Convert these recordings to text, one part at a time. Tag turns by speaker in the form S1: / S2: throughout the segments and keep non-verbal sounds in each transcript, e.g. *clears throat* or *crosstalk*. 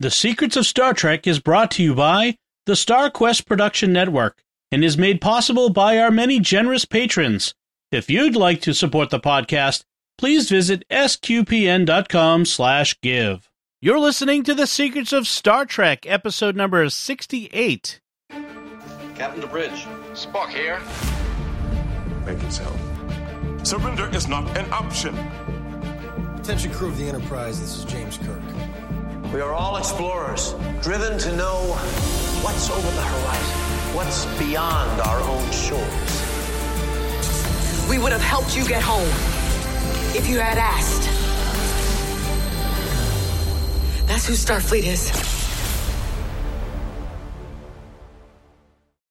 S1: The Secrets of Star Trek is brought to you by the Star Quest Production Network and is made possible by our many generous patrons. If you'd like to support the podcast, please visit sqpn.com slash give. You're listening to The Secrets of Star Trek, episode number 68.
S2: Captain to bridge.
S3: Spock here.
S4: Make it so. Surrender is not an option.
S5: Attention crew of the Enterprise, this is James Kirk.
S2: We are all explorers, driven to know what's over the horizon, what's beyond our own shores.
S6: We would have helped you get home if you had asked. That's who Starfleet is.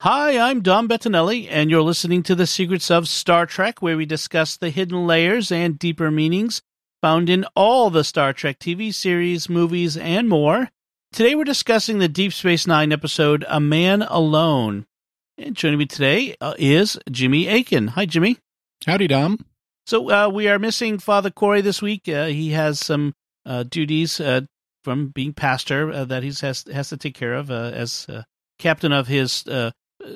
S1: Hi, I'm Dom Bettinelli, and you're listening to The Secrets of Star Trek, where we discuss the hidden layers and deeper meanings found in all the Star Trek TV series, movies, and more. Today we're discussing the Deep Space Nine episode, A Man Alone. And joining me today uh, is Jimmy Akin. Hi, Jimmy.
S7: Howdy, Dom.
S1: So uh, we are missing Father Cory this week. Uh, he has some uh, duties uh, from being pastor uh, that he has has to take care of as captain of his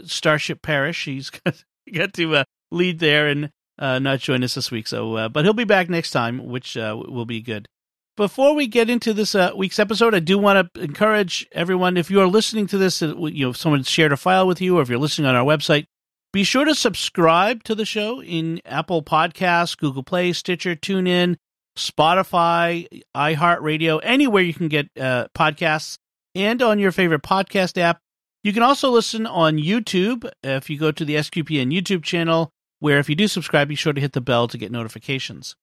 S1: Starship Parish. He's got, *laughs* got to lead there and Uh, not join us this week. So, uh, but he'll be back next time, which uh, will be good. Before we get into this week's episode, I do want to encourage everyone. If you are listening to this, you know, if someone shared a file with you, or if you're listening on our website, be sure to subscribe to the show in Apple Podcasts, Google Play, Stitcher, TuneIn, Spotify, iHeartRadio, anywhere you can get uh, podcasts, and on your favorite podcast app. You can also listen on YouTube if you go to the SQPN YouTube channel, where if you do subscribe, be sure to hit the bell to get notifications.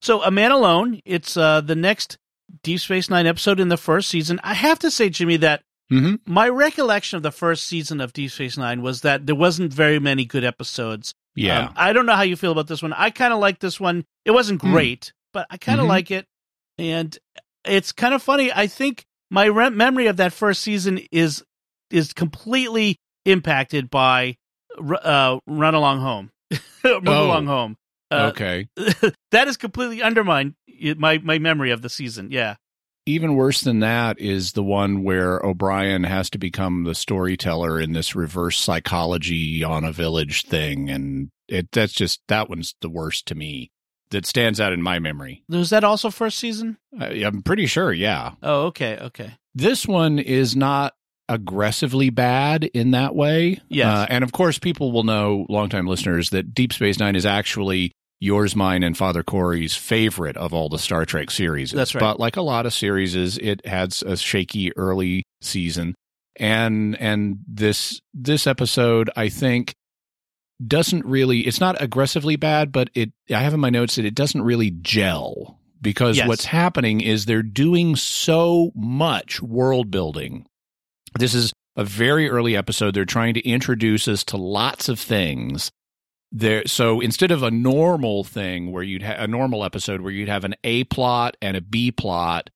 S1: So, A Man Alone, it's uh, the next Deep Space Nine episode in the first season. I have to say, Jimmy, that
S7: Mm-hmm.
S1: my recollection of the first season of Deep Space Nine was that there wasn't very many good episodes.
S7: Yeah.
S1: Um, I don't know how you feel about this one. I kind of like this one. It wasn't
S7: Mm.
S1: great, but I kind of
S7: Mhm.
S1: like it. And it's kind of funny. I think my re- memory of that first season is is completely impacted by uh, Run Along Home, *laughs* Move
S7: Oh.
S1: Along Home. Uh,
S7: okay. *laughs*
S1: that is completely undermined my my memory of the season. Yeah.
S7: Even worse than that is the one where O'Brien has to become the storyteller in this reverse psychology on a village thing, and it that's just that one's the worst to me. That stands out in my memory.
S1: Was that also first season?
S7: I, I'm pretty sure. Yeah,
S1: Oh, okay, okay.
S7: this one is not aggressively bad in that way.
S1: Yes.
S7: Uh, and of course, people will know, longtime listeners, that Deep Space Nine is actually yours, mine, and Father Corey's favorite of all the Star Trek series.
S1: That's right.
S7: But like a lot of series, it had a shaky early season. And and this this episode, I think, doesn't really it's not aggressively bad, but it I have in my notes that it doesn't really gel because
S1: Yes.
S7: what's happening is they're doing so much world building this is a very early episode. They're trying to introduce us to lots of things. There, so instead of a normal thing where you'd ha- a normal episode where you'd have an A plot and a B plot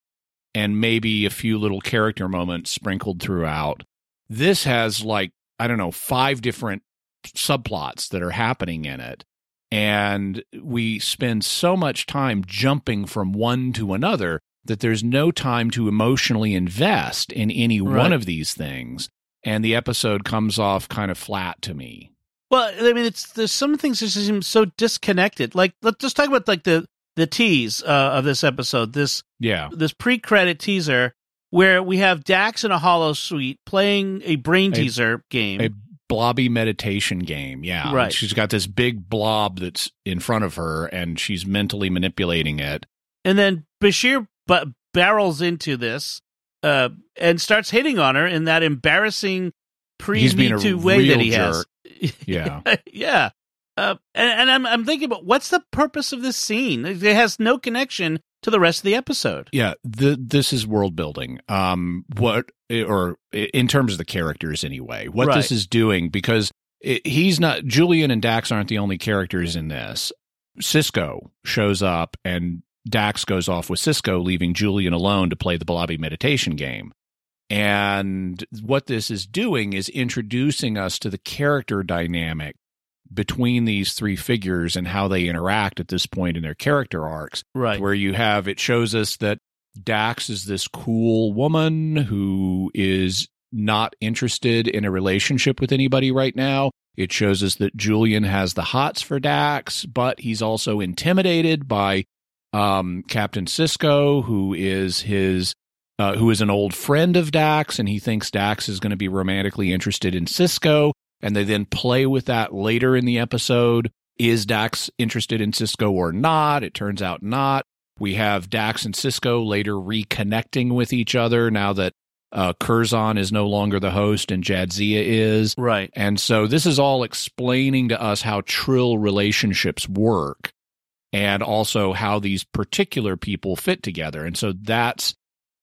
S7: and maybe a few little character moments sprinkled throughout, this has like I don't know five different subplots that are happening in it, and we spend so much time jumping from one to another that there's no time to emotionally invest in any
S1: Right.
S7: one of these things and the episode comes off kind of flat to me
S1: Well, I mean, it's there's some things that seem so disconnected. Like, let's just talk about like the the tease uh, of this episode. This
S7: yeah
S1: this pre credit teaser where we have Dax in a holosuite playing a brain
S7: A-
S1: teaser game.
S7: a blobby meditation game yeah
S1: Right.
S7: she's got this big blob that's in front of her and she's mentally manipulating it
S1: and then Bashir bu- barrels into this uh, and starts hitting on her in that embarrassing pre Me Too way that he has. *laughs*
S7: yeah
S1: yeah. Uh, and, and I'm I'm thinking about what's the purpose of this scene? It has no connection to the rest of the episode.
S7: Yeah, the, this is world building. Um, what or in terms of the characters anyway, what
S1: Right.
S7: this is doing because it, he's not Julian and Dax aren't the only characters in this. Sisko shows up and Dax goes off with Sisko, leaving Julian alone to play the Blobby meditation game. And what this is doing is introducing us to the character dynamic between these three figures and how they interact at this point in their character arcs
S1: Right.
S7: where you have it shows us that Dax is this cool woman who is not interested in a relationship with anybody right now. It shows us that Julian has the hots for Dax, but he's also intimidated by um, Captain Sisko, who is his uh, who is an old friend of Dax, and he thinks Dax is going to be romantically interested in Sisko. And they then play with that later in the episode. Is Dax interested in Sisko or not? It turns out not. We have Dax and Sisko later reconnecting with each other now that uh, Curzon is no longer the host and Jadzia is.
S1: Right.
S7: And so this is all explaining to us how Trill relationships work and also how these particular people fit together. And so that's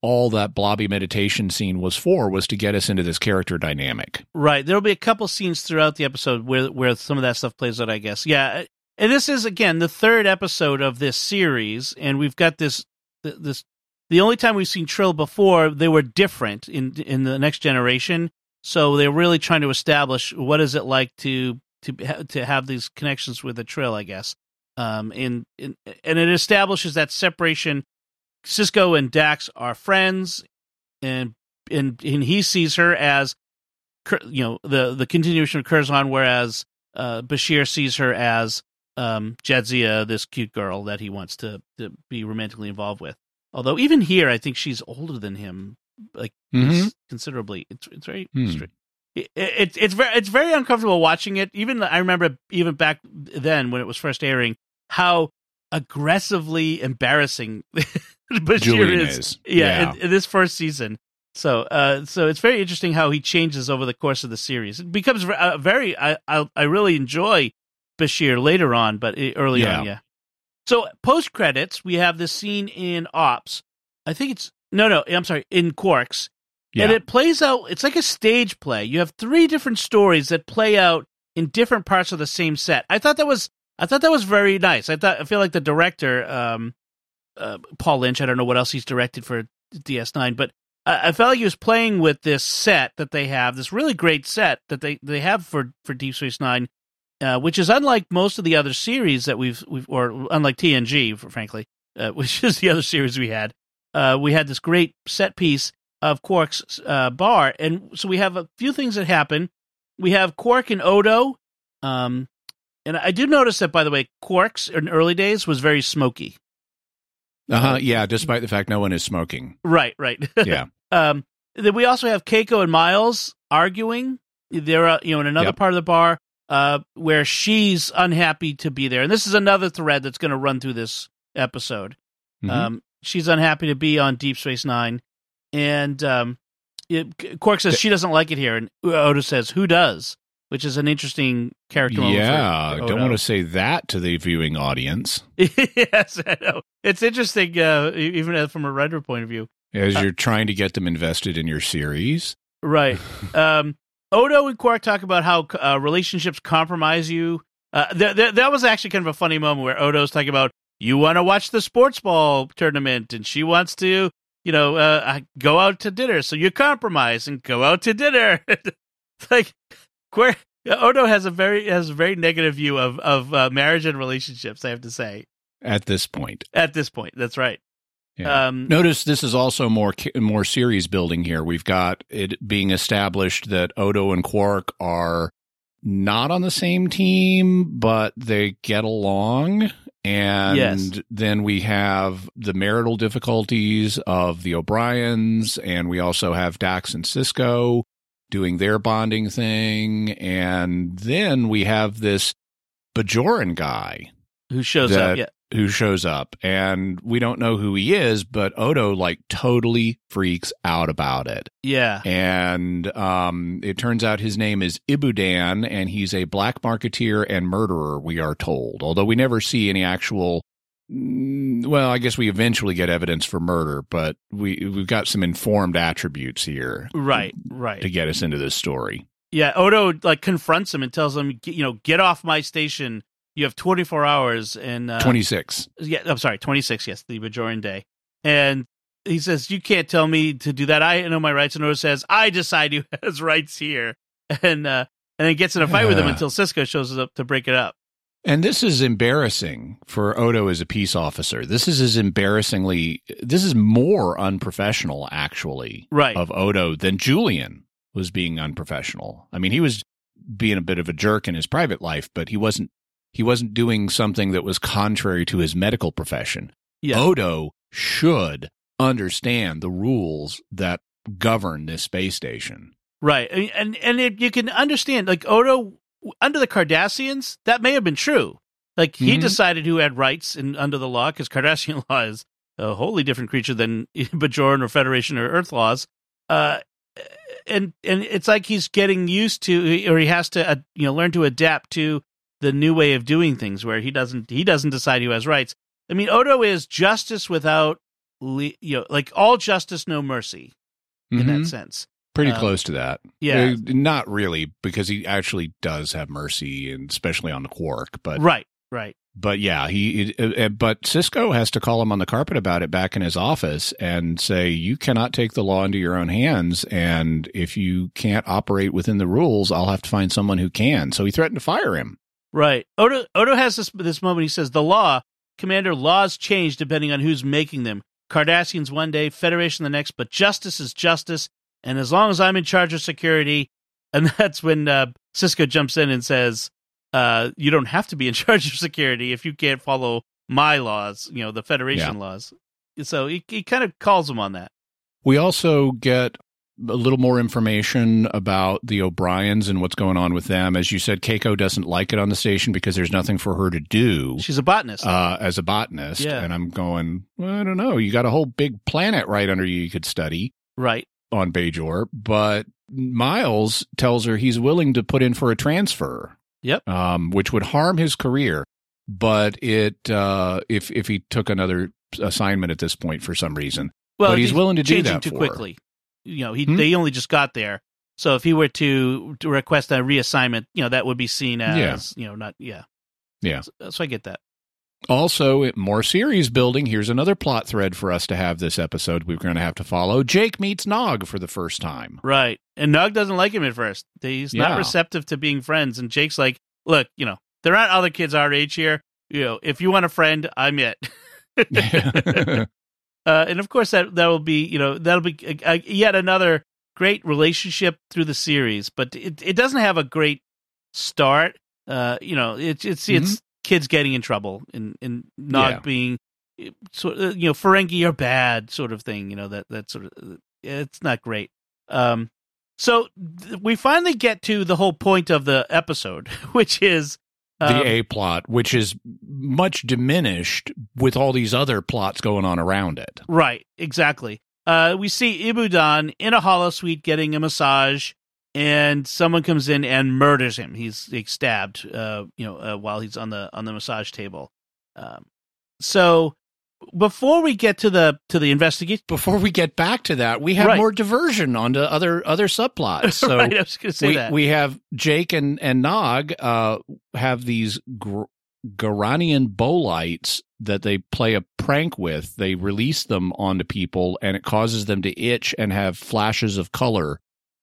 S7: all that blobby meditation scene was for was to get us into this character dynamic.
S1: Right. There'll be a couple scenes throughout the episode where where some of that stuff plays out, I guess. Yeah. And this is again the third episode of this series and we've got this this the only time we've seen Trill before, they were different in in the next generation. So they're really trying to establish what is it like to to to have these connections with the Trill, I guess. Um, and, and and it establishes that separation Sisko and Dax are friends, and and and he sees her as, you know, the the continuation of Curzon, whereas uh, Bashir sees her as um, Jadzia, this cute girl that he wants to to be romantically involved with. Although even here, I think she's older than him, like
S7: Mhm.
S1: considerably. It's it's very
S7: Hmm.
S1: stra- it, it, it's very it's very uncomfortable watching it. Even I remember even back then when it was first airing, how aggressively embarrassing *laughs* Bashir
S7: Julian
S1: is.
S7: is.
S1: Yeah,
S7: Yeah.
S1: In, in this first season. So, uh, so it's very interesting how he changes over the course of the series. It becomes uh, very. I, I I really enjoy Bashir later on, but uh, early
S7: Yeah.
S1: on, yeah. So post credits, we have this scene in Ops. I think it's no, no. I'm sorry, in Quarks,
S7: Yeah.
S1: and it plays out. It's like a stage play. You have three different stories that play out in different parts of the same set. I thought that was. I thought that was very nice. I thought. I feel like the director, um, uh, Paul Lynch. I don't know what else he's directed for DS9, but I, I felt like he was playing with this set that they have. This really great set that they they have for for Deep Space Nine uh, which is unlike most of the other series that we've, we've or unlike TNG, for, frankly, uh, *laughs* which is the other series we had. Uh, we had this great set piece of Quark's uh, bar, and so we have a few things that happen. We have Quark and Odo, um, and I did notice that, by the way, Quark's in early days was very smoky.
S7: Uh huh. Yeah. Despite the fact no one is smoking.
S1: Right, right. *laughs*
S7: Yeah.
S1: Um, then we also have Keiko and Miles arguing. They're uh, you know in another
S7: Yep.
S1: part of the bar uh, where she's unhappy to be there, and this is another thread that's going to run through this episode.
S7: Mhm.
S1: Um, she's unhappy to be on Deep Space Nine, and um, it, Quark says she doesn't like it here, and Odo says, "Who does?" Which is an interesting character.
S7: yeah. Don't want to say that to the viewing audience *laughs*
S1: yes, I know. It's interesting, uh, even uh, from a writer point of view.
S7: as
S1: Uh,
S7: you're trying to get them invested in your series.
S1: Right. *laughs* um, Odo and Quark talk about how uh, relationships compromise you. Uh, th- th- that was actually kind of a funny moment where Odo's talking about you want to watch the sports ball tournament, and she wants to, you know, uh, go out to dinner. So you compromise and go out to dinner. It's *laughs* like Quark. Odo has a very has a very negative view of of uh, marriage and relationships. I have to say
S7: At this point,
S1: at this point. That's right.
S7: Yeah.
S1: Um,
S7: Notice this is also more more series building here. We've got it being established that Odo and Quark are not on the same team, but they get along. And
S1: Yes.
S7: then we have the marital difficulties of the O'Briens, and we also have Dax and Sisko doing their bonding thing. And then we have this Bajoran guy
S1: who shows
S7: that-
S1: up? Yeah.
S7: Who shows up and we don't know who he is but odo like totally freaks out about it
S1: Yeah.
S7: and um it turns out his name is ibudan and he's a black marketeer and murderer we are told although we never see any actual mm, well i guess we eventually get evidence for murder but we we've got some informed attributes here
S1: Right. Right.
S7: to get us into this story
S1: Yeah, Odo like confronts him and tells him, you know, get off my station. You have 24 hours and uh,
S7: 26
S1: Yeah, I'm sorry, 26. Yes, the Bajoran day. And he says, "You can't tell me to do that. I know my rights." And Odo says, "I decide who *laughs* has rights here." And uh, and then gets in a fight with him until Sisko shows up to break it up.
S7: And this is embarrassing for Odo as a peace officer. This is as embarrassingly, this is more unprofessional, actually,
S1: Right.
S7: of Odo than Julian was being unprofessional. I mean, he was being a bit of a jerk in his private life, but he wasn't, he wasn't doing something that was contrary to his medical profession.
S1: Yeah.
S7: Odo should understand the rules that govern this space station.
S1: Right, and and, and it, you can understand like Odo under the Cardassians that may have been true. Like he
S7: Mhm.
S1: decided who had rights in under the law because Cardassian *laughs* law is a wholly different creature than *laughs* Bajoran or Federation or Earth laws. Uh, and and it's like he's getting used to, or he has to, uh, you know, learn to adapt to the new way of doing things, where he doesn't he doesn't decide who has rights. I mean, Odo is justice without, you know, like all justice, no mercy in
S7: Mhm.
S1: that sense.
S7: Pretty
S1: Um,
S7: close to that.
S1: yeah.
S7: Uh, not really, because he actually does have mercy, and especially on the Quark. But
S1: Right, right.
S7: but yeah, he. Uh, uh, but Sisko has to call him on the carpet about it back in his office and say, "You cannot take the law into your own hands, and if you can't operate within the rules, I'll have to find someone who can." So he threatened to fire him.
S1: Right. Odo Odo has this this moment. He says, "The law, Commander, laws change depending on who's making them. Cardassians one day, Federation the next, but justice is justice. And as long as I'm in charge of security, *laughs* and that's when uh, Sisko jumps in and says, uh, "You don't have to be in *laughs* charge of security if you can't follow my laws. You know, the Federation
S7: Yeah.
S1: laws." So he he kind of calls him on that.
S7: We also get a little more information about the O'Briens and what's going on with them. As you said, Keiko doesn't like it on the station because there's nothing for her to do.
S1: She's a botanist.
S7: uh, as a botanist.
S1: Yeah.
S7: And I'm going, well, I don't know. You got a whole big planet right under you you could study
S1: right.
S7: on Bajor, but Miles tells her he's willing to put in for a transfer.
S1: Yep.
S7: Um, which would harm his career, but it uh, if if he took another assignment at this point for some reason.
S1: Well,
S7: But he's willing to do that
S1: too
S7: for her.
S1: You know, he
S7: Hmm?
S1: they only just got there, so if he were to, to request a reassignment, you know, that would be seen as you know not yeah
S7: Yeah.
S1: So, so I get that.
S7: Also, more series building. Here's another plot thread for us to have this episode. We're going to have to follow. Jake meets Nog for the first time.
S1: Right, and Nog doesn't like him at first. He's
S7: Yeah.
S1: not receptive to being friends, and Jake's like, "Look, you know, there aren't other kids our age here. You know, if you want a friend, I'm it." *laughs* *laughs* *laughs* uh, and of course, that that will be you know that'll be uh, yet another great relationship through the series, but it it doesn't have a great start. Uh, you know, it's it's it's kids getting in trouble and and not
S7: Yeah.
S1: being sort of you know Ferengi are bad sort of thing. You know that that sort of it's not great. Um, so th- we finally get to the whole point of the episode, *laughs* which is um,
S7: the A plot, which is much diminished with all these other plots going on around it.
S1: Right, exactly. Uh, we see Ibudan in a holosuite getting a massage, and someone comes in and murders him. He's like, stabbed, uh, you know, uh, while he's on the on the massage table. Um, so before we get to the to the investigation,
S7: Before we get back to that, we have
S1: Right.
S7: more diversion onto other other subplots. *laughs* So
S1: right, I was going to say
S7: we,
S1: that.
S7: we have Jake and and Nog uh, have these gr- Garanian bolites that they play a prank with. They release them onto people, and it causes them to itch and have flashes of color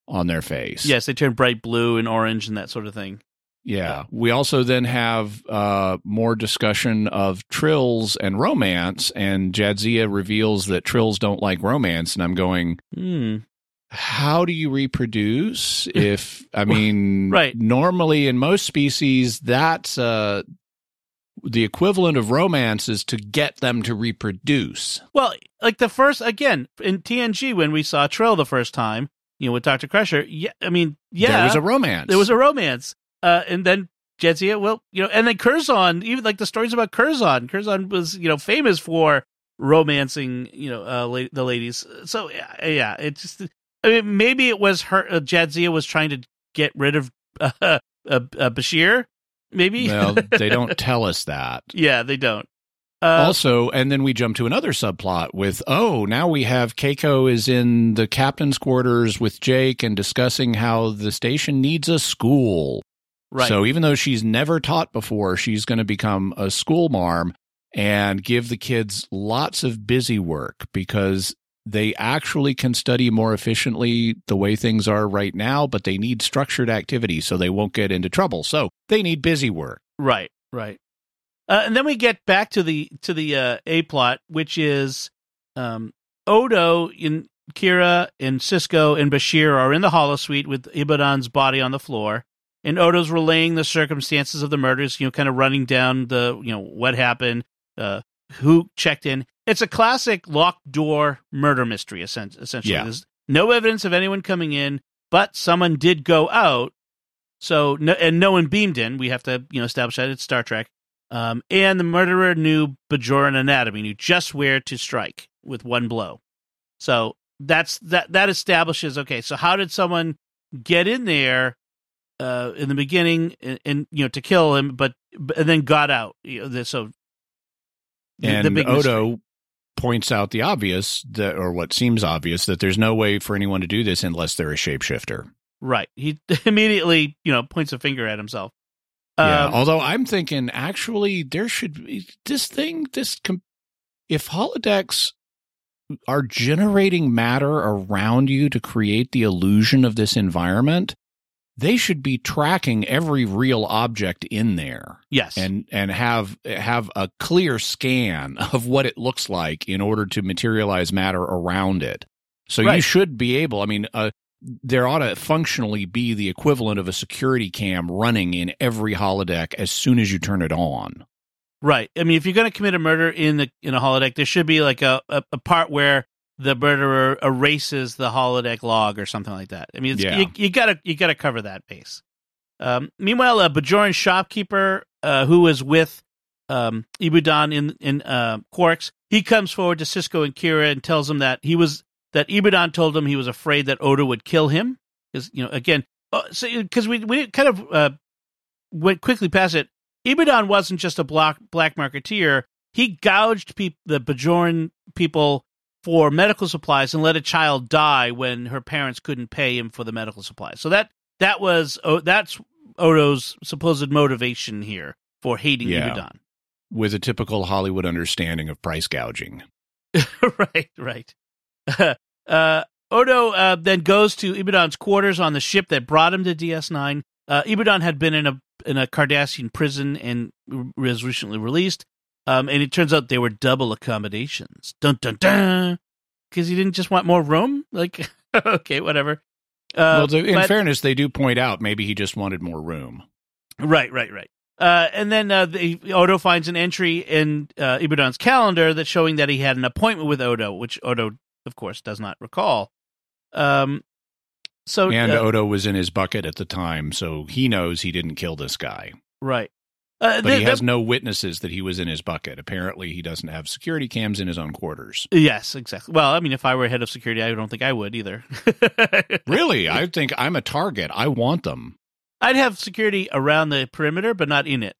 S7: on their face.
S1: yes, they turn bright blue and orange and that sort of thing.
S7: Yeah. We also then have uh, more discussion of trills and romance, and Jadzia reveals that trills don't like romance, and I'm going,
S1: Hmm.
S7: how do you reproduce *laughs* if I mean
S1: Right.
S7: normally in most species that's uh the equivalent of romance is to get them to reproduce.
S1: Well, like the first again in TNG when we saw Trill the first time, you know, with Doctor Crusher. Yeah, I mean, yeah,
S7: There was a romance.
S1: there was a romance. Uh, and then Jadzia, well, you know, and then Curzon, even like the stories about Curzon. Curzon was, you know, famous for romancing, you know, uh, la- the ladies. So yeah, yeah, it just, I mean, maybe it was her. Uh, Jadzia was trying to get rid of *laughs* uh, uh, uh, Bashir. Maybe.
S7: well, they don't *laughs* tell us that.
S1: yeah, they don't. Uh,
S7: also, and then we jump to another subplot with oh, now we have Keiko is in the captain's quarters with Jake and discussing how the station needs a school.
S1: Right.
S7: So even though she's never taught before, she's going to become a school marm and give the kids lots of busy work because they actually can study more efficiently the way things are right now, but they need structured activity so they won't get into trouble. So they need busy work.
S1: Right. Right. Uh, and then we get back to the to the uh, a plot, which is um, Odo in Kira and Sisko and Bashir are in the holosuite with Ibudan's body on the floor, and Odo's relaying the circumstances of the murders. You know, kind of running down the you know what happened, uh, who checked in. It's a classic locked door murder mystery. Essentially,
S7: Yeah.
S1: there's no evidence of anyone coming in, but someone did go out. So no, and no one beamed in. We have to you know establish that it's Star Trek. Um, and the murderer knew Bajoran anatomy, knew just where to strike with one blow. So that's that that establishes okay. So how did someone get in there uh, in the beginning and, and you know to kill him, but but- and then got out? You know, the- so the-
S7: and
S1: the big
S7: Odo
S1: mystery.
S7: points out the obvious that, or what seems obvious, that there's no way for anyone to do this unless they're a shapeshifter.
S1: right? He *laughs* immediately you know points a finger at himself.
S7: Yeah.
S1: Um,
S7: Although I'm thinking, actually, there should be this thing. This com- if holodecks are generating matter around you to create the illusion of this environment, they should be tracking every real object in there
S1: yes,
S7: and and have have a clear scan of what it looks like in order to materialize matter around it. So you should be able. I mean, uh, there ought to functionally be the equivalent of a security cam running in every holodeck as soon as you turn it on.
S1: Right. I mean, if you're going to commit a murder in the in a holodeck, there should be like a, a, a part where the murderer erases the holodeck log or something like that. I mean, it's,
S7: Yeah.
S1: you, you gotta you gotta cover that base. Um, meanwhile, a Bajoran shopkeeper uh, who was with um, Ibudan in in uh, Quarks, he comes forward to Sisko and Kira and tells them that he was that Ibudan told him he was afraid that Odo would kill him. Because you know, again, uh, so because we we kind of uh, went quickly past it. Ibudan wasn't just a black black marketeer. He gouged peop- the Bajoran people for medical supplies and let a child die when her parents couldn't pay him for the medical supplies. So that that was oh, that's Odo's supposed motivation here for hating
S7: Yeah.
S1: Ibudan.
S7: With a typical Hollywood understanding of price gouging. *laughs*
S1: right, right. *laughs* uh, Odo uh, then goes to Ibudan's quarters on the ship that brought him to DS9. Uh, Ibudan had been in a in a Cardassian prison and was recently released. Um, and it turns out they were double accommodations. Dun dun dun. Because he didn't just want more room. Like, *laughs* okay, whatever. Uh,
S7: well, in
S1: but-
S7: fairness, they do point out maybe he just wanted more room.
S1: Right, right, right. Uh, and then uh, the, Odo finds an entry in uh, Ibudan's calendar that's showing that he had an appointment with Odo, which Odo, of course, does not recall. Um, so
S7: And
S1: uh,
S7: Odo was in his bucket at the time, so he knows he didn't kill this guy.
S1: right, uh,
S7: But
S1: the-
S7: he has
S1: the-
S7: no witnesses that he was in his bucket. Apparently, he doesn't have security cams in his own quarters.
S1: yes, exactly. Well, I mean, if I were head of security, I don't think I would either. *laughs*
S7: Really? I think I'm a target. I want them.
S1: I'd have security around the perimeter, but not in it.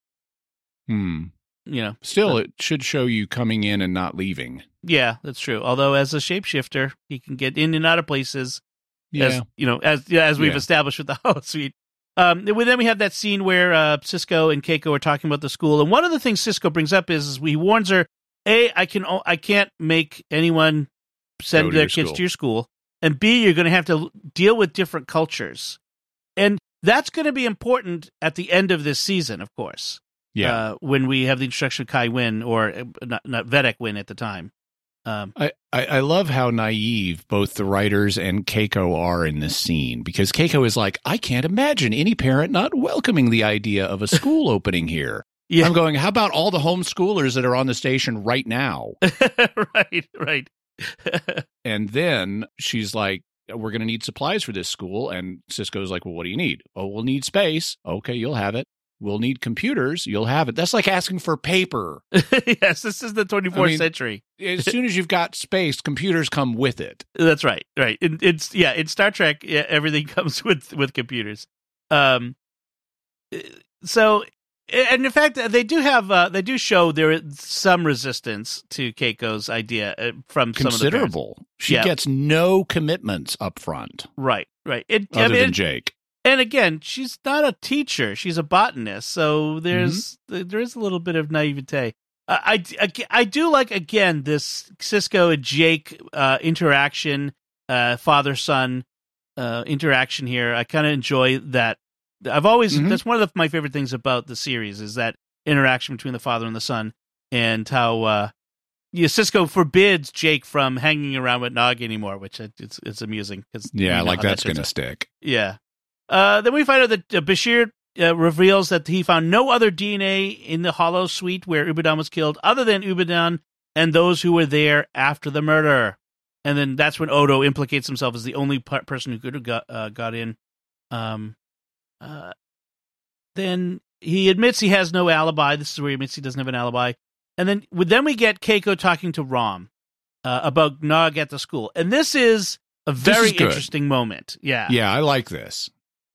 S7: Hmm.
S1: You know,
S7: Still, it should show you coming in and not leaving.
S1: yeah, that's true. Although, as a shapeshifter, he can get in and out of places.
S7: Yeah.
S1: as you know, as as we've
S7: Yeah.
S1: established with the *laughs* holosuite. Um, then we- have that scene where uh, Sisko and Keiko are talking about the school, and one of the things Sisko brings up is, is he warns her, "A, I can o- I can't make anyone send their kids
S7: school.
S1: to your school, and B, you're going to have to l- deal with different cultures, and that's going to be important at the end of this season, of course.
S7: yeah.
S1: uh, when we have the introduction of Kai Winn or uh, not not Vedek Winn at the time. Um,
S7: I, I, I love how naive both the writers and Keiko are in this scene because Keiko is like, I can't imagine any parent not welcoming the idea of a school *laughs* opening here.
S1: yeah,
S7: I'm going, how about all the homeschoolers that are on the station right now? *laughs*
S1: right, right. *laughs*
S7: And then she's like, we're going to need supplies for this school. And Sisko's like, well, what do you need? Oh, we'll need space. Okay, you'll have it. We'll need computers. You'll have it. That's like asking for paper. *laughs*
S1: yes, this is the 24th
S7: I mean-
S1: century.
S7: As soon as you've got space, computers come with it. *laughs*
S1: That's right, right. In, it's yeah, in Star Trek, yeah, everything *laughs* comes with with computers. Um, so and in fact, they do have uh, they do show there is some resistance to Keiko's idea uh, from some of the.
S7: Considerable. She
S1: Yeah.
S7: gets no commitments up front
S1: Right, right. It, I
S7: other
S1: mean,
S7: than Jake.
S1: And again, she's not a teacher; she's a botanist. So there's there is a little bit of naivete. Uh, I, I I do like again this Sisko and Jake uh, interaction, uh, father son uh, interaction here. I kind of enjoy that. I've always
S7: Mhm.
S1: that's one of the, my favorite things about the series is that interaction between the father and the son, and how uh, yeah, Sisko forbids Jake from hanging around with Nog anymore, which it- it's it's amusing because
S7: Yeah, like that's going to
S1: to
S7: stick.
S1: yeah. Uh, then we find out that uh, Bashir uh, reveals that he found no other DNA in the holosuite where Ubadan was killed, other than Ubadan and those who were there after the murder. And then that's when Odo implicates himself as the only per- person who could have got uh, got in. Um, uh, then he admits he has no alibi. This is where he admits he doesn't have an alibi. And then then we get Keiko talking to Rom uh, about Nog at the school, and this is a very
S7: is
S1: interesting moment. Yeah,
S7: Yeah, I like this.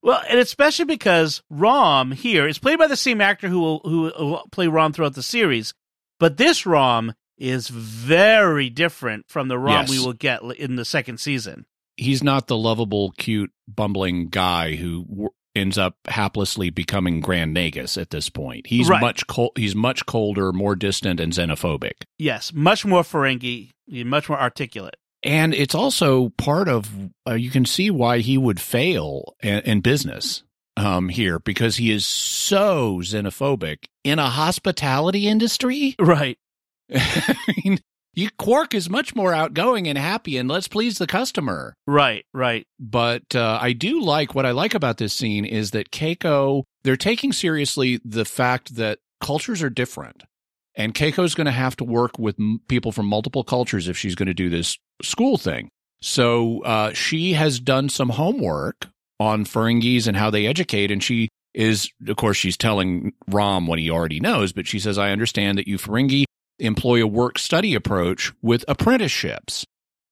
S1: Well, and especially because Rom here is played by the same actor who will, who will play Rom throughout the series, but this Rom is very different from the Rom
S7: Yes.
S1: we will get in the second season.
S7: He's not the lovable, cute, bumbling guy who w- ends up haplessly becoming Grand Nagus at this point. He's
S1: Right.
S7: much col- he's much colder, more distant, and xenophobic.
S1: Yes, much more Ferengi, much more articulate.
S7: And it's also part of uh, you can see why he would fail in, in business um, here because he is so xenophobic in a hospitality industry. *laughs*
S1: Right.
S7: I mean, you Quark is much more outgoing and happy, and let's please the customer.
S1: Right. Right.
S7: But uh, I do like what I like about this scene is that Keiko they're taking seriously the fact that cultures are different, and Keiko's going to have to work with m- people from multiple cultures if she's going to do this school thing. So uh, she has done some homework on Ferengis and how they educate, and she is, of course, she's telling Rom what he already knows, but she says, "I understand that you Ferengi employ a work study approach with apprenticeships."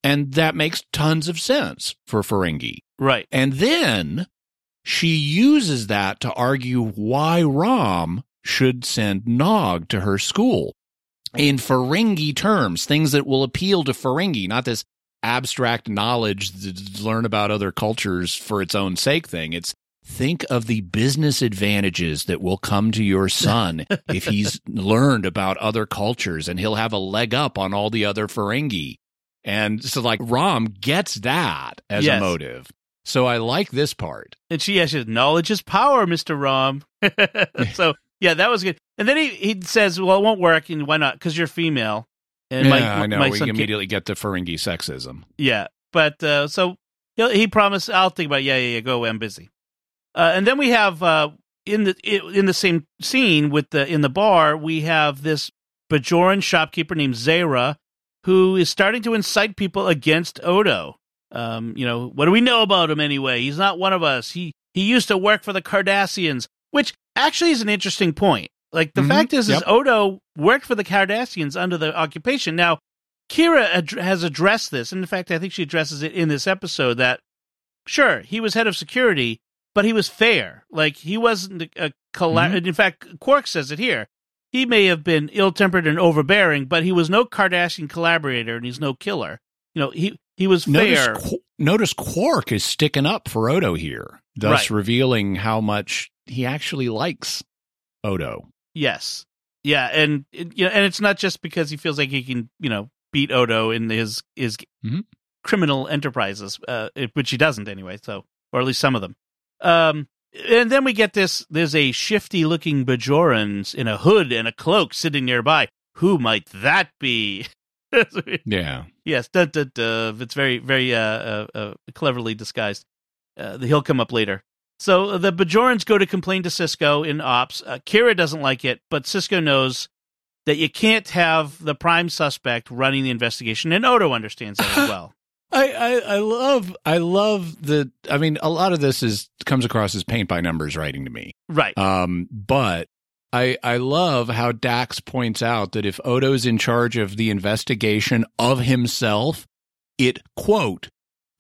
S7: And that makes tons of sense for Ferengi.
S1: Right.
S7: And then she uses that to argue why Rom should send Nog to her school in Ferengi terms, things that will appeal to Ferengi, not this abstract knowledge to learn about other cultures for its own sake thing. It's think of the business advantages that will come to your *laughs* son if he's learned about other cultures and he'll have a leg up on all the other Ferengi. And so like Rom gets that as
S1: Yes.
S7: a motive. So I like this part.
S1: And she has knowledge is power, Mister Rom. *laughs* so yeah, that was good. And then he he says, well, it won't work, and why not? Because you're female. And my,
S7: yeah, I know.
S1: my
S7: we immediately get the Ferengi sexism.
S1: Yeah, but uh, so he he promised, I'll think about. It. Yeah, yeah, yeah. Go away. I'm busy. Uh, and then we have uh, in the in the same scene with the in the bar, we have this Bajoran shopkeeper named Zayra, who is starting to incite people against Odo. Um, you know, what do we know about him anyway? He's not one of us. He he used to work for the Cardassians, which actually is an interesting point. Like the
S7: Mhm.
S1: fact is,
S7: Yep.
S1: is Odo worked for the Cardassians under the occupation. Now, Kira ad- has addressed this, and in fact, I think she addresses it in this episode. That sure, he was head of security, but he was fair. Like he wasn't a, a colla-
S7: Mm-hmm.
S1: In fact, Quark says it here. He may have been ill-tempered and overbearing, but he was no Cardassian collaborator, and he's no killer. You know, he he was
S7: Notice,
S1: fair.
S7: Qu- notice Quark is sticking up for Odo here, thus
S1: Right.
S7: revealing how much he actually likes Odo.
S1: Yes. Yeah, and it- you know, and it's not just because he feels like he can, you know, beat Odo in his his
S7: Mhm.
S1: criminal enterprises, uh, which he doesn't anyway. So, or at least some of them. Um, and then we get this. There's a shifty looking Bajorans in a hood and a cloak sitting nearby. Who might that be? *laughs*
S7: Yeah.
S1: yes, duh, duh, duh. it's very very uh, uh, uh, cleverly disguised. Uh, he'll come up later. So uh, the Bajorans go to complain to Sisko in ops. Uh, Kira doesn't like it, but Sisko knows that you can't have the prime suspect running the investigation, and Odo understands that as *laughs* well.
S7: I, I, I love I love the I mean a lot of this is comes across as paint by numbers writing to me.
S1: Right.
S7: Um, but I I love how Dax points out that if Odo's in charge of the investigation of himself, it quote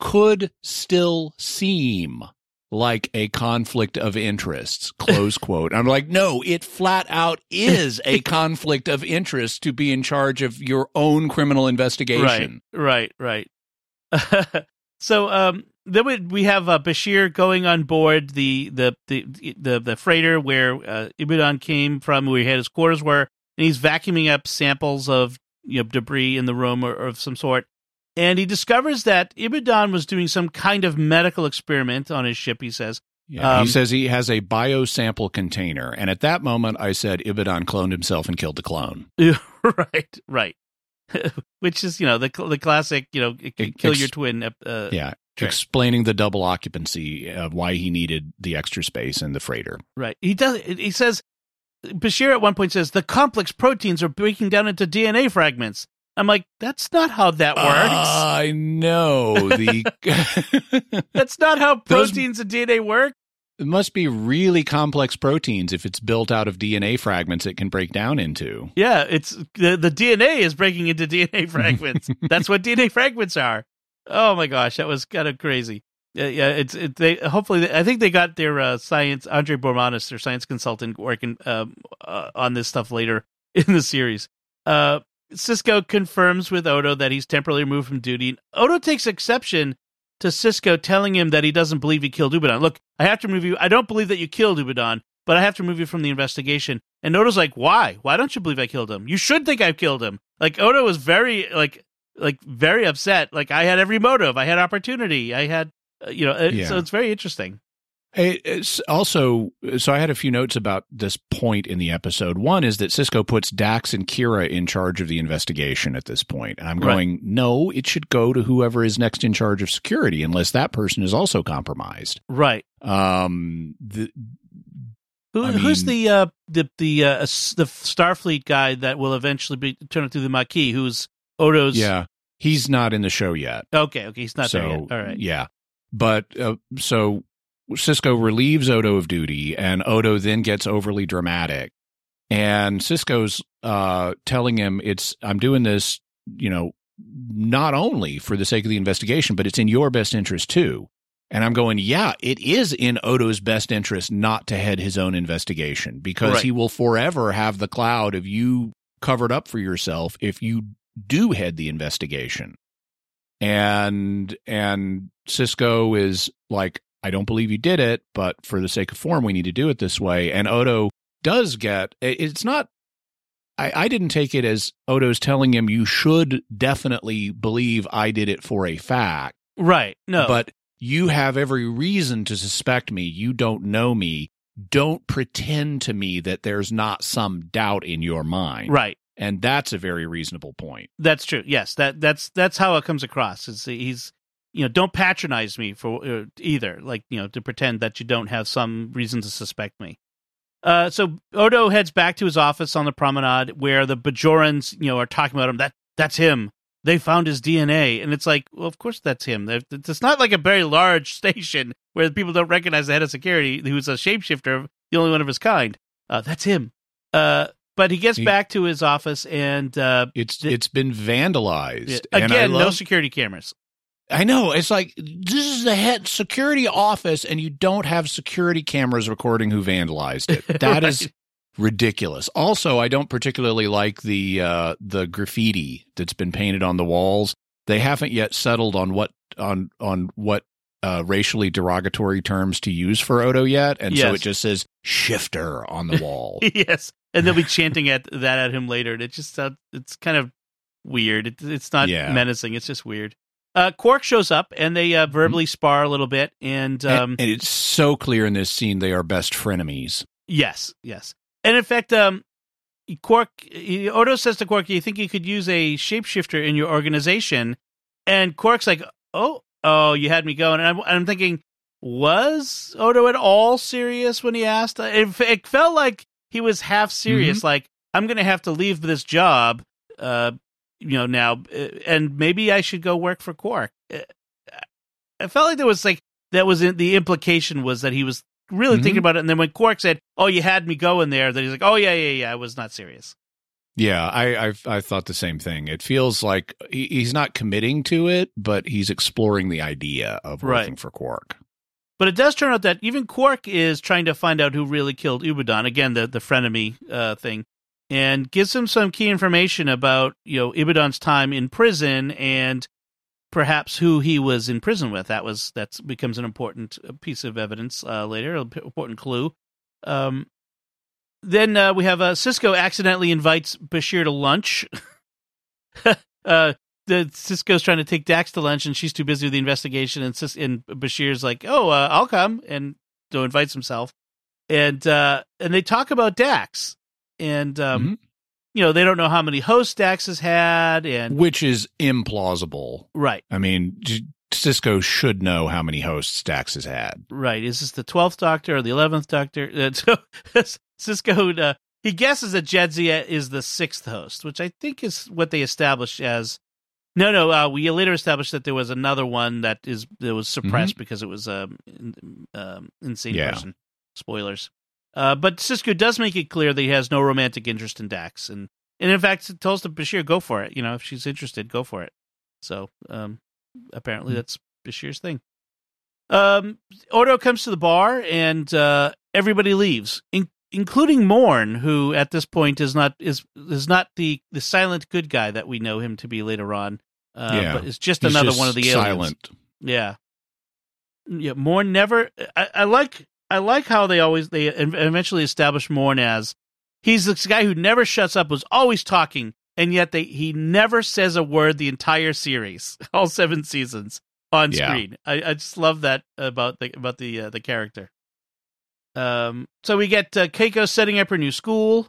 S7: could still seem like a conflict of interests close *laughs* quote i'm like no it flat out is a *laughs* conflict of interest to be in charge of your own criminal investigation
S1: Right, right, right. *laughs* so um, then we, we have uh, Bashir going on board the the the the, the freighter where uh, Ibudan came from, where he had his quarters were, and he's vacuuming up samples of you know debris in the room or, or of some sort. And he discovers that Ibudan was doing some kind of medical experiment on his ship. He says,
S7: Yeah,
S1: Um,
S7: he says he has a biosample container, and at that moment, I said Ibudan cloned himself and killed the clone. *laughs*
S1: right, right. *laughs* Which is, you know, the the classic, you know,
S7: Ex-
S1: kill your twin. Uh,
S7: Yeah,
S1: Sure.
S7: explaining the double occupancy of why he needed the extra space in the freighter.
S1: Right. He does. He says Bashir at one point says the complex proteins are breaking down into DNA fragments. I'm like, that's not how that works.
S7: I know the. *laughs* *laughs*
S1: that's not how
S7: Those-
S1: proteins and DNA work.
S7: it must be really complex proteins if it's built out of DNA fragments it can break down into.
S1: Yeah, it's the the DNA is breaking into *laughs* DNA fragments. that's what DNA fragments are. Oh my gosh, that was kind of crazy. Yeah, yeah, it's it, they hopefully they, I think they got their uh, science Andre Bormanis, their science consultant, working um, uh, on this stuff later in the series. Uh, Sisko confirms with Odo that he's temporarily removed from duty. Odo takes exception to Sisko telling him that he doesn't believe he killed Ubadon. Look, I have to remove you. I don't believe that you killed Ubadon, but I have to remove you from the investigation. And Odo's like, "Why? Why don't you believe I killed him? You should think I killed him." Like Odo was very like like very upset. Like I had every motive. I had opportunity. I had uh, you know. uh,
S7: Yeah.
S1: So it's very interesting.
S7: It- It's also, so I had a few notes about this point in the episode. One is that Sisko puts Dax and Kira in charge of the investigation at this point. And I'm
S1: Right.
S7: going, no, it should go to whoever is next in charge of security, unless that person is also compromised.
S1: Right.
S7: Um, the,
S1: Who,
S7: I
S1: who's the uh, the the uh, the Starfleet guy that will eventually be turned into the Maquis? Who's Odo's?
S7: yeah, he's not in the show yet.
S1: Okay. Okay. He's not
S7: so,
S1: there yet. All right.
S7: Yeah. But uh, so Sisko relieves Odo of duty, and Odo then gets overly dramatic. And Sisko's uh, telling him, "It's I'm doing this, you know, not only for the sake of the investigation, but it's in your best interest too." And I'm going, "Yeah, it is in Odo's best interest not to head his own investigation because
S1: Right.
S7: he will forever have the cloud of you covered up for yourself if you do head the investigation." and and Sisko is like, I don't believe you did it, but for the sake of form, we need to do it this way. And Odo does get it's not. I, I didn't take it as Odo's telling him you should definitely believe I did it for a fact,
S1: Right. No.
S7: but you have every reason to suspect me. You don't know me. Don't pretend to me that there's not some doubt in your mind.
S1: right.
S7: And that's a very reasonable point.
S1: That's true. Yes. That that's that's how it comes across. Is he's you know don't patronize me for uh, either. Like you know to pretend that you don't have some reason to suspect me. Uh, so Odo heads back to his office on the promenade where the Bajorans, you know, are talking about him. That that's him. They found his DNA, and it's like, well, of course that's him. It's not like a very large *laughs* station where people don't recognize the head of security, who's a shapeshifter, the only one of his kind. Uh, that's him. Uh, but he gets
S7: He-
S1: back to his office, and uh,
S7: It's
S1: Th-
S7: it's been vandalized.
S1: yeah,
S7: And I
S1: again, no security cameras.
S7: I know. It's like this is the head security office, and you don't have security cameras recording who vandalized it. *laughs* That is
S1: Right.
S7: ridiculous. Also, I don't particularly like the uh, the graffiti that's been painted on the walls. They haven't yet settled on what on on what uh, racially derogatory terms to use for Odo yet, and so it just says shifter on the wall. *laughs*
S1: yes, and they'll be chanting at that at him later, and it just sounds it's kind of weird. It, it's not
S7: Yeah.
S1: menacing. It's just weird. Uh, Quark shows up, and they uh, verbally spar a little bit, and um,
S7: and, and it's so clear in this scene they are best frenemies.
S1: Yes, yes. And in fact, um, Quark, Odo says to Quark, "You think you could use a shapeshifter in your organization?" And Quark's like, "Oh, oh, you had me going." And I'm, I'm thinking, was Odo at all serious when he asked? It, it felt like he was half serious, like, "I'm going to have to leave this job." Uh, you know now, uh, and maybe I should go work for Quark. Uh, I felt like there was like that was in, the implication was that he was really
S7: Mhm.
S1: thinking about it, and then when Quark said, "Oh, you had me going there," that he's like, "Oh yeah, yeah, yeah, I was not serious."
S7: Yeah, I, I I thought the same thing. It feels like he, he's not committing to it, but he's exploring the idea of working
S1: Right.
S7: for Quark.
S1: But it does turn out that even Quark is trying to find out who really killed Ubadon. Again, the the frenemy uh, thing, and gives him some key information about you know Ibudan's time in prison and perhaps who he was in prison with. That was that becomes an important uh, piece of evidence uh, later, an important clue. Um, then uh, we have uh, Sisko accidentally invites Bashir to lunch. *laughs* uh, the Sisko's trying to take Dax to lunch, and she's too busy with the investigation. And Cis- and Bashir's like, "Oh, uh, I'll come," and know, invites himself, and uh, and they talk about Dax, and um,
S7: Mhm.
S1: you know they don't know how many hosts Dax has had, and
S7: Which is implausible.
S1: right,
S7: I mean, Sisko should know how many hosts Dax has had.
S1: right. Is this the twelfth Doctor or the eleventh Doctor? *laughs* Uh, so *laughs* Sisko uh, he guesses that Jadzia is the sixth host, which I think is what they established as. No, no. Uh, we later established that there was another one that is that was suppressed because it was um, um, insane
S7: Yeah.
S1: person. Spoilers. Uh, but Sisko does make it clear that he has no romantic interest in Dax, and and in fact tells to Bashir, "Go for it. You know, if she's interested, go for it." So um, apparently
S7: Hmm.
S1: that's Bashir's thing. Um, Odo comes to the bar, and uh, everybody leaves, in- including Morn, who at this point is not is is not the the silent good guy that we know him to be later on. Uh,
S7: Yeah.
S1: but is just
S7: He's
S1: another
S7: just
S1: one of the aliens.
S7: silent.
S1: Yeah, yeah. Morn never. I, I like. I like how they always they eventually establish Morn as he's this guy who never shuts up, was always talking, and yet they he never says a word the entire series, *laughs* all seven seasons on
S7: Yeah.
S1: screen. I, I just love that about the about the uh, the character. Um. So we get uh, Keiko setting up her new school.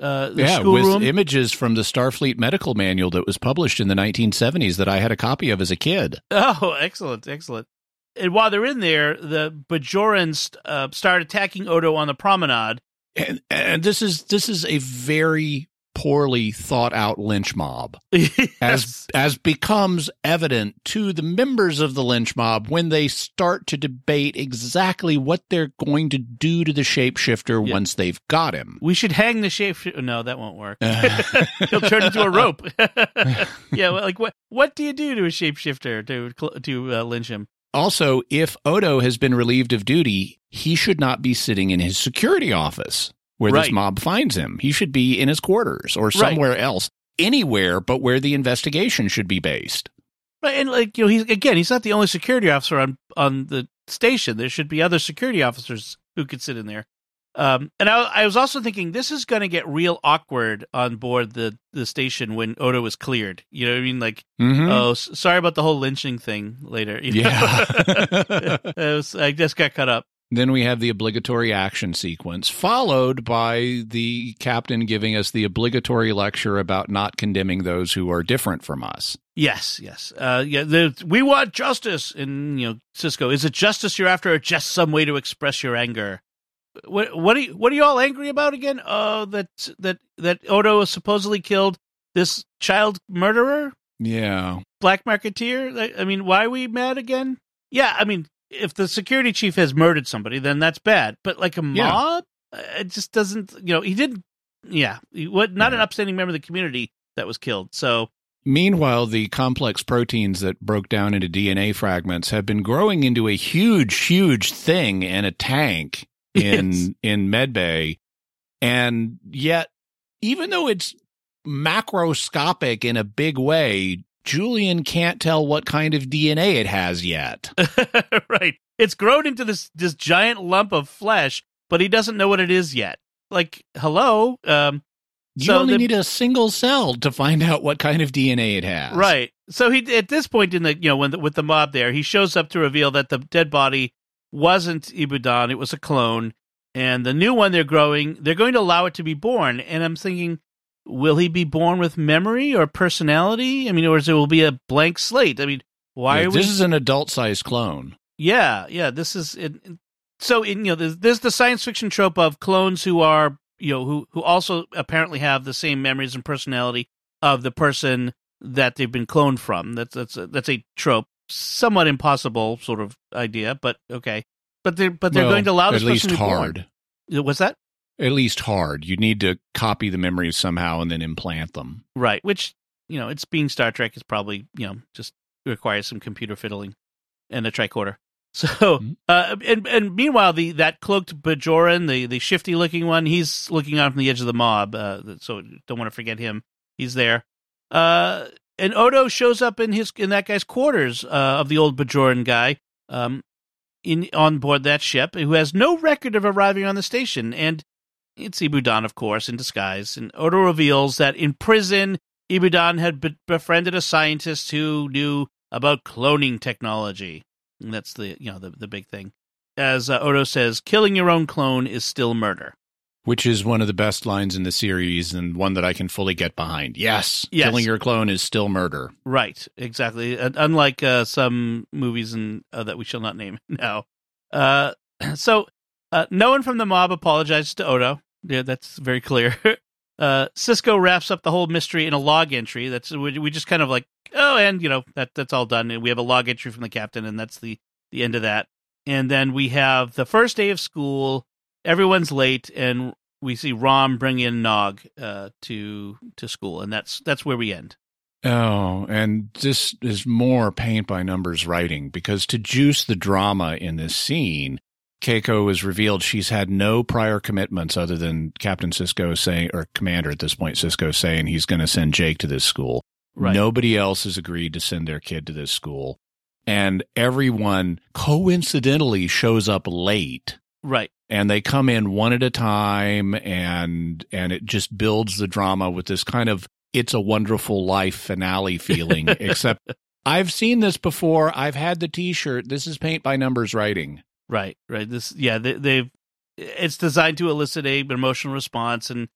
S1: Uh, the
S7: yeah, with
S1: schoolroom.
S7: images from the Starfleet medical manual that was published in the 1970s that I had a copy of as a kid. *laughs*
S1: Oh, excellent, excellent. And while they're in there, the Bajorans uh, start attacking Odo on the promenade.
S7: And, and this is this is a very poorly thought out lynch mob, *laughs*
S1: Yes.
S7: as as becomes evident to the members of the lynch mob when they start to debate exactly what they're going to do to the shapeshifter
S1: Yeah.
S7: once they've got him.
S1: we should hang the shape. No, that won't work. *laughs* *laughs* He'll turn into a rope. yeah, well, like what? What do you do to a shapeshifter to to uh, lynch him?
S7: Also, if Odo has been relieved of duty, he should not be sitting in his security office where
S1: Right.
S7: this mob finds him. He should be in his quarters or somewhere else, anywhere but where the investigation should be based.
S1: Right, and like you know, he's again, he's not the only security officer on on the station. There should be other security officers who could sit in there. Um, and I, I was also thinking this is going to get real awkward on board the the station when Odo is cleared. You know what I mean? Like,
S7: Mhm.
S1: oh, s- sorry about the whole lynching thing later. you *laughs* know?
S7: Yeah. *laughs*
S1: It was- I just got cut up.
S7: Then we have the obligatory action sequence, followed by the captain giving us the obligatory lecture about not condemning those who are different from us.
S1: Yes, yes. Uh, yeah, the, we want justice. And you know, Sisko, is it justice you're after, or just some way to express your anger? What what are you, what are you all angry about again? Oh, that that that Odo supposedly killed this child murderer,
S7: Yeah.
S1: black marketeer. I, mean, why are we mad again? Yeah, I mean, if the security chief has murdered somebody, then that's bad. But like a mob, uh, it just doesn't. You know, he didn't. Yeah, he, what? Not an upstanding member of the community that was killed. So
S7: Meanwhile, the complex proteins that broke down into DNA fragments have been growing into a huge, huge thing in a tank in
S1: Yes.
S7: in medbay, and yet, even though it's macroscopic in a big way, Julian can't tell what kind of DNA it has yet. *laughs*
S1: right. It's grown into this this giant lump of flesh, but he doesn't know what it is yet. Like, hello, um,
S7: You
S1: So
S7: only
S1: the-
S7: need a single cell to find out what kind of DNA it has.
S1: right. So he at this point in the you know when the, with the mob there, he shows up to reveal that the dead body wasn't Ibudan; it was a clone, and the new one they're growing, they're going to allow it to be born. And I'm thinking, will he be born with memory or personality? I mean, or is it will be a blank slate? I mean, why
S7: Yeah,
S1: are we?
S7: this is an adult-sized clone.
S1: Yeah, yeah. This is it. So, in, you know, there's, there's the science fiction trope of clones who are, you know, who who also apparently have the same memories and personality of the person that they've been cloned from. That's that's a, that's a trope, somewhat impossible sort of idea, but okay. But they're but they're
S7: Well,
S1: going to allow this
S7: at least
S1: be born.
S7: hard.
S1: What's that?
S7: At least hard. You need to copy the memories somehow and then implant them.
S1: Right. Which you know, it's being Star Trek is probably you know just requires some computer fiddling and a tricorder. *laughs* So,
S7: Mhm.
S1: uh, and and meanwhile, the that cloaked Bajoran, the the shifty looking one, he's looking out from the edge of the mob. Uh, so don't want to forget him. He's there. Uh, and Odo shows up in his in that guy's quarters uh, of the old Bajoran guy. Um, in on board that ship, who has no record of arriving on the station, and it's Ibudan, of course, in disguise. And Odo reveals that in prison, Ibudan had be- befriended a scientist who knew about cloning technology. And that's the you know the the big thing. as uh, Odo says, killing your own clone is still murder.
S7: Which is one of the best lines in the series and one that I can fully get behind. Yes,
S1: Yes.
S7: killing your clone is still murder.
S1: Right, exactly. Uh, unlike uh, some movies and uh, that we shall not name *laughs* now. Uh, *clears throat* so, uh, no one from the mob apologizes to Odo. Yeah, that's very clear. *laughs* uh, Sisko wraps up the whole mystery in a log entry. That's we, we just kind of like, oh, and you know that that's all done. And we have a log entry from the captain, and that's the the end of that. And then we have the first day of school. Everyone's late, and we see Rom bring in Nog uh, to to school, and that's that's where we end.
S7: Oh, and this is more paint by numbers writing because to juice the drama in this scene, Keiko is revealed she's had no prior commitments other than Captain Sisko saying, or Commander at this point, Sisko saying he's going to send Jake to this school.
S1: Right.
S7: Nobody else has agreed to send their kid to this school. And everyone coincidentally shows up late
S1: Right.
S7: and they come in one at a time and and it just builds the drama with this kind of it's a wonderful life finale feeling *laughs* except I've seen this before. I've had the t-shirt. This is paint by numbers writing.
S1: Right, right. This, yeah, they, they've. It's designed to elicit a emotional response and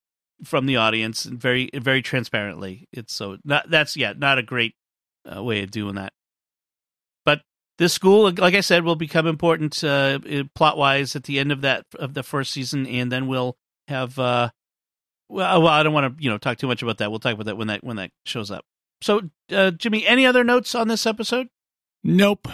S1: from the audience, and very, very transparently. It's so not that's yeah, not a great uh, way of doing that. This school, like I said, will become important uh, plot wise at the end of that of the first season, and then we'll have. Uh, well, well, I don't want to you know talk too much about that. We'll talk about that when that when that shows up. So, uh, Jimmy, any other notes on this episode?
S7: Nope.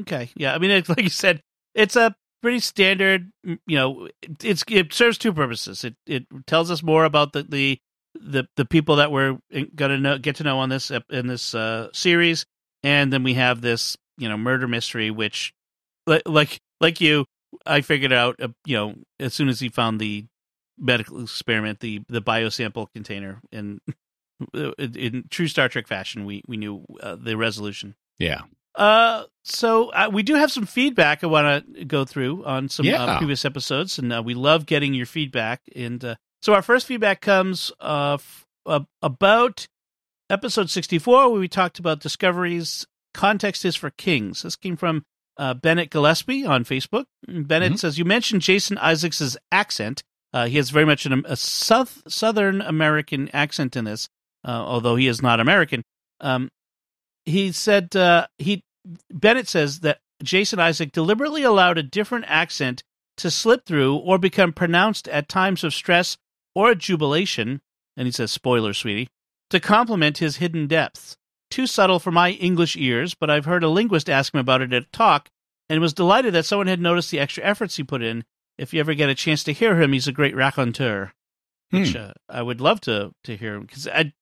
S1: Okay. Yeah. I mean, like you said, it's a pretty standard. You know, it- it's it serves two purposes. It it tells us more about the the the, the people that we're gonna know, get to know on this in this uh, series, and then we have this you know murder mystery, which like like like you, I figured out. Uh, you know, as soon as he found the medical experiment, the the biosample container, and *laughs* in, in true Star Trek fashion, we we knew uh, the resolution.
S7: Yeah.
S1: Uh, so uh, we do have some feedback I want to go through on some uh, previous episodes, and uh, we love getting your feedback. And uh, so our first feedback comes uh, f- uh, about episode sixty-four, where we talked about Discovery's context is for kings. This came from uh, Bennett Gillespie on Facebook. Bennett
S7: Mhm.
S1: says you mentioned Jason Isaacs' accent. Uh, he has very much an, a south, Southern American accent in this, uh, although he is not American. Um, he said uh, he Bennett says that Jason Isaac deliberately allowed a different accent to slip through or become pronounced at times of stress or jubilation, and he says, spoiler, sweetie, to complement his hidden depths. Too subtle for my English ears, but I've heard a linguist ask him about it at a talk and was delighted that someone had noticed the extra efforts he put in. If you ever get a chance to hear him, he's a great raconteur, which
S7: Hmm.
S1: uh, I would love to to hear him because I,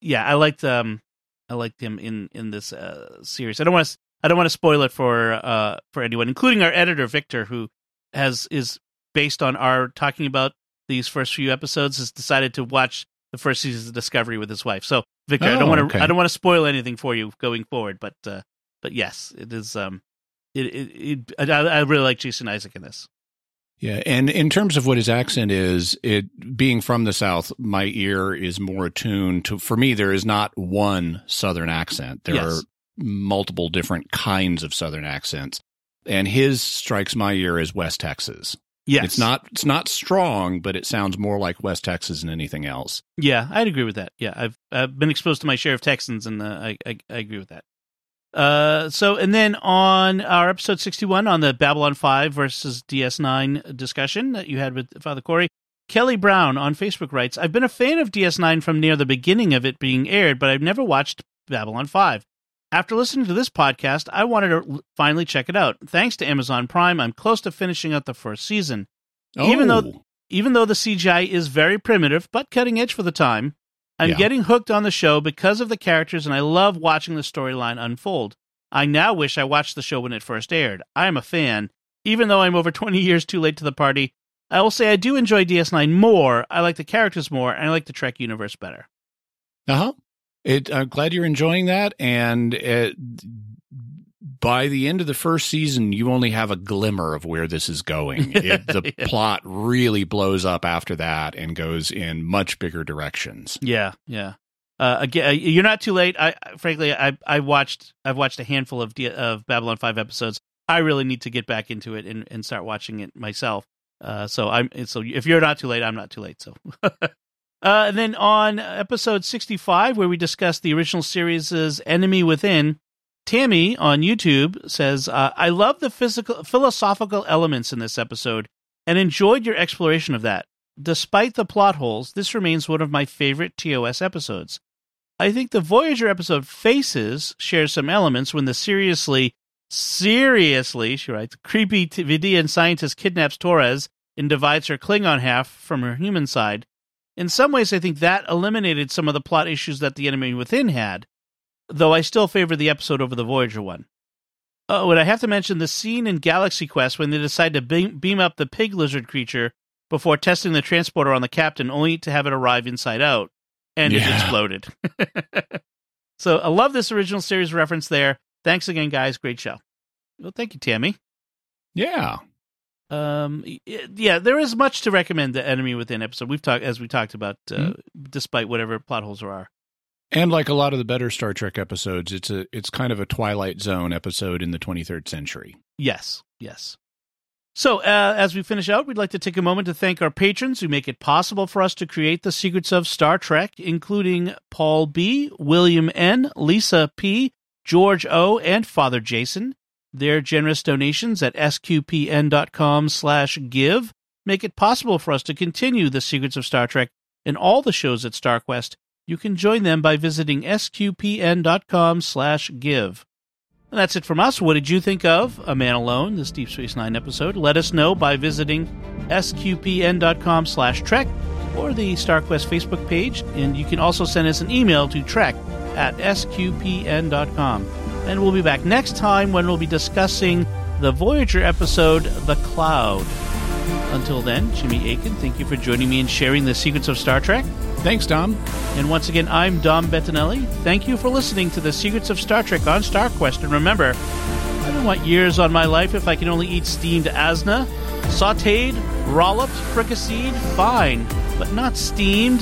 S1: yeah, I liked um, I liked him in in this uh, series. I don't want to I don't want to spoil it for uh for anyone, including our editor Victor, who has is based on our talking about these first few episodes, has decided to watch the first season of Discovery with his wife. So Victor, I
S7: Oh,
S1: don't want to
S7: okay.
S1: I don't want to spoil anything for you going forward, but uh, but yes, it is um it it, it I, I really like Jason Isaac in this.
S7: Yeah, and in terms of what his accent is, it being from the South, my ear is more attuned to. For me, there is not one Southern accent. There
S1: Yes.
S7: are multiple different kinds of Southern accents, and his strikes my ear as West Texas.
S1: Yes,
S7: It's not it's not strong, but it sounds more like West Texas than anything else.
S1: Yeah, I'd agree with that. Yeah, I've I've been exposed to my share of Texans, and uh, I, I I agree with that. Uh, so and then on our episode sixty one on the Babylon Five versus DS Nine discussion that you had with Father Cory, Kelly Brown on Facebook writes, "I've been a fan of DS Nine from near the beginning of it being aired, but I've never watched Babylon Five. After listening to this podcast, I wanted to finally check it out. Thanks to Amazon Prime, I'm close to finishing out the first season." Even though-
S7: Oh,
S1: even though the CGI is very primitive but cutting edge for the time, I'm
S7: Yeah.
S1: getting hooked on the show because of the characters and I love watching the storyline unfold. I now wish I watched the show when it first aired. I am a fan. Even though I'm over *laughs* 20 years too late to the party, I will say I do enjoy DS9 more. I like the characters more and I like the Trek universe better.
S7: Uh huh. It. I'm glad you're enjoying that. And uh by the end of the first season, you only have a glimmer of where this is going. *laughs* It, the
S1: Yeah.
S7: plot really blows up after that and goes in much bigger directions.
S1: Yeah, yeah. Uh, again, uh, you're not too late. I I- frankly, I I watched I've watched a handful of D- of Babylon Five episodes. I really need to get back into it and, and start watching it myself. Uh, so I'm so if you're not too late, I'm not too late. So, *laughs* uh, and then on episode 65, where we discuss the original series' Enemy Within, Tammy on YouTube says, uh, "I love the physical philosophical elements in this episode and enjoyed your exploration of that. Despite the plot holes, this remains one of my favorite TOS episodes. I think the Voyager episode Faces shares some elements when the seriously Seriously, she writes, creepy Vidian scientist kidnaps Torres and divides her Klingon half from her human side. In some ways, I think that eliminated some of the plot issues that the enemy within had, though I still favor the episode over the Voyager one. Oh, and I have to mention the scene in Galaxy Quest when they decide to beam, beam up the pig lizard creature before testing the transporter on the captain, only to have it arrive inside out, and yeah. it exploded. *laughs* so I love this original series reference there. Thanks again, guys. Great show. Well, thank you, Tammy.
S7: Yeah.
S1: Um. Yeah, there is much to recommend the Enemy Within episode. We've talked as we talked about, uh, mm-hmm. despite whatever plot holes there are.
S7: And like a lot of the better Star Trek episodes, it's a it's kind of a Twilight Zone episode in the 23rd century.
S1: Yes. Yes. So, uh, as we finish out, we'd like to take a moment to thank our patrons who make it possible for us to create the secrets of Star Trek, including Paul B., William N., Lisa P., George O., and Father Jason. Their generous donations at sqpn.com slash give make it possible for us to continue the secrets of Star Trek and all the shows at StarQuest. You can join them by visiting sqpn.com slash give. And that's it from us. What did you think of A Man Alone, this Deep Space Nine episode? Let us know by visiting sqpn.com slash trek or the StarQuest Facebook page. And you can also send us an email to trek at sqpn.com. And we'll be back next time when we'll be discussing the Voyager episode, The Cloud. Until then, Jimmy Akin, thank you for joining me and sharing the secrets of Star Trek.
S7: Thanks, Dom.
S1: And once again, I'm Dom Bettinelli. Thank you for listening to the Secrets of Star Trek on StarQuest. And remember, I don't want years on my life if I can only eat steamed asna, sauteed, rolloped, fricasseed, fine, but not steamed